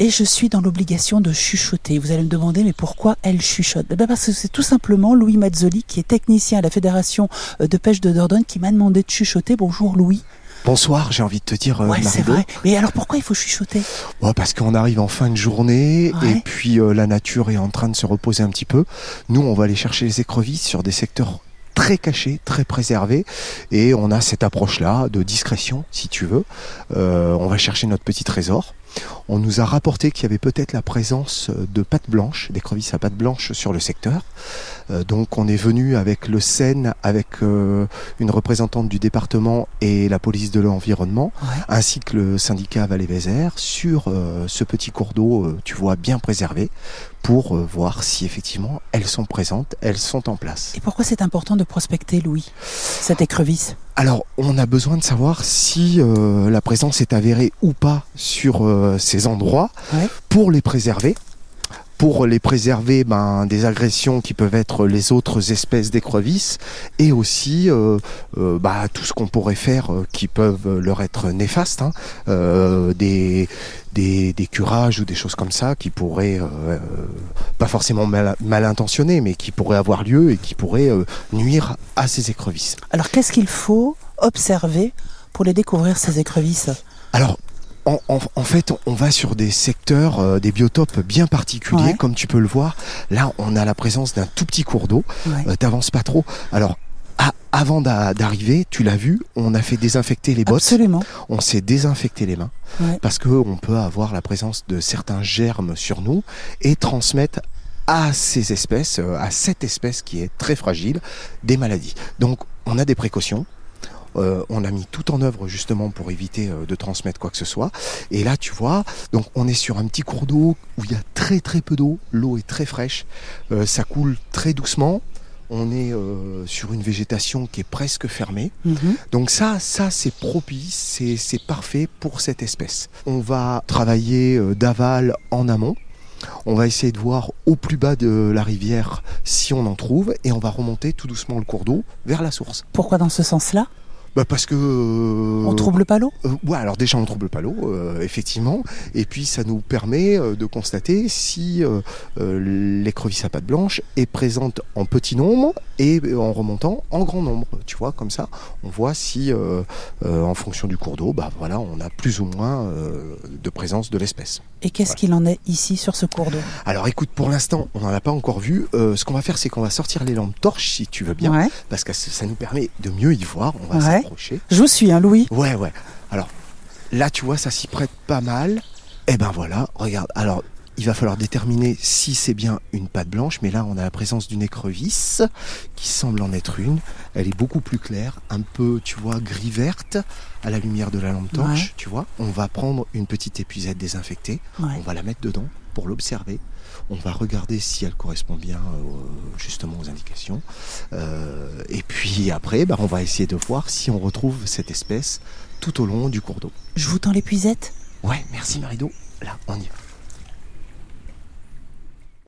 Et je suis dans l'obligation de chuchoter. Vous allez me demander, mais pourquoi elle chuchote? Eh ben Parce que c'est tout simplement Louis Mazzoli, qui est technicien à la Fédération euh, de pêche de Dordogne, qui m'a demandé de chuchoter. Bonjour Louis. Bonsoir, j'ai envie de te dire. ouais, c'est vrai. Mais alors pourquoi il faut chuchoter? Parce qu'on arrive en fin de journée Ouais. et puis euh, la nature est en train de se reposer un petit peu. Nous, on va aller chercher les écrevisses sur des secteurs très cachés, très préservés et on a cette approche-là de discrétion, si tu veux. Euh, on va chercher notre petit trésor. On nous a rapporté qu'il y avait peut-être la présence de pattes blanches, d'écrevisses à pattes blanches sur le secteur. Euh, donc on est venu avec le Seine, avec euh, une représentante du département et la police de l'environnement, Ouais. ainsi que le syndicat Vallée-Vézère, sur euh, ce petit cours d'eau, euh, tu vois, bien préservé, pour euh, voir si effectivement elles sont présentes, elles sont en place. Et pourquoi c'est important de prospecter, Louis, cette écrevisse Alors, on a besoin de savoir si euh, la présence est avérée ou pas sur euh, ces endroits Ouais. pour les préserver. Pour les préserver ben, des agressions qui peuvent être les autres espèces d'écrevisses et aussi euh, euh, bah, tout ce qu'on pourrait faire euh, qui peuvent leur être néfastes, hein, euh, des, des, des curages ou des choses comme ça qui pourraient, pas forcément mal, mal intentionnés, mais qui pourraient avoir lieu et qui pourraient nuire à ces écrevisses. Alors qu'est-ce qu'il faut observer pour les découvrir, ces écrevisses? Alors, en, en- en fait, on va sur des secteurs, euh, des biotopes bien particuliers, Ouais. comme tu peux le voir. Là, on a la présence d'un tout petit cours d'eau. Ouais. Euh, T'avances pas trop. Alors, avant d'a- d'arriver, tu l'as vu, on a fait désinfecter les bottes, Absolument. on s'est désinfecté les mains, Ouais. parce que on peut avoir la présence de certains germes sur nous et transmettre à ces espèces, euh, à cette espèce qui est très fragile, des maladies. Donc, on a des précautions. Euh, on a mis tout en œuvre justement pour éviter euh, de transmettre quoi que ce soit. Et là, tu vois, donc on est sur un petit cours d'eau où il y a très très peu d'eau. L'eau est très fraîche. Euh, ça coule très doucement. On est euh, sur une végétation qui est presque fermée. Mhm. Donc ça, ça c'est propice, c'est c'est parfait pour cette espèce. On va travailler d'aval en amont. On va essayer de voir au plus bas de la rivière si on en trouve et on va remonter tout doucement le cours d'eau vers la source. Pourquoi dans ce sens-là? Bah parce que euh, On trouble pas l'eau? euh, ouais, alors déjà on trouble pas l'eau, euh, effectivement, et puis ça nous permet de constater si l'écrevisse à pattes blanches est présente en petit nombre et en remontant en grand nombre. Tu vois, comme ça, on voit si, euh, euh, en fonction du cours d'eau, bah voilà, on a plus ou moins euh, de présence de l'espèce. Et qu'est-ce qu'il en est ici sur ce cours d'eau? Alors écoute, pour l'instant, on n'en a pas encore vu. Euh, ce qu'on va faire, c'est qu'on va sortir les lampes torches, si tu veux bien, Ouais. parce que ça ça nous permet de mieux y voir. On va Ouais. Je vous suis, hein, Louis. Ouais, ouais. Alors, là, tu vois, ça s'y prête pas mal. Eh ben voilà, regarde. Alors, il va falloir déterminer si c'est bien une pâte blanche, mais là, on a la présence d'une écrevisse qui semble en être une. Elle est beaucoup plus claire, un peu, tu vois, gris-verte à la lumière de la lampe torche, Ouais. tu vois. On va prendre une petite épuisette désinfectée, Ouais. on va la mettre dedans pour l'observer. On va regarder si elle correspond bien euh, justement aux Euh, et puis après, bah, on va essayer de voir si on retrouve cette espèce tout au long du cours d'eau. Je vous tends l'épuisette Ouais, merci Marido. Là, on y va.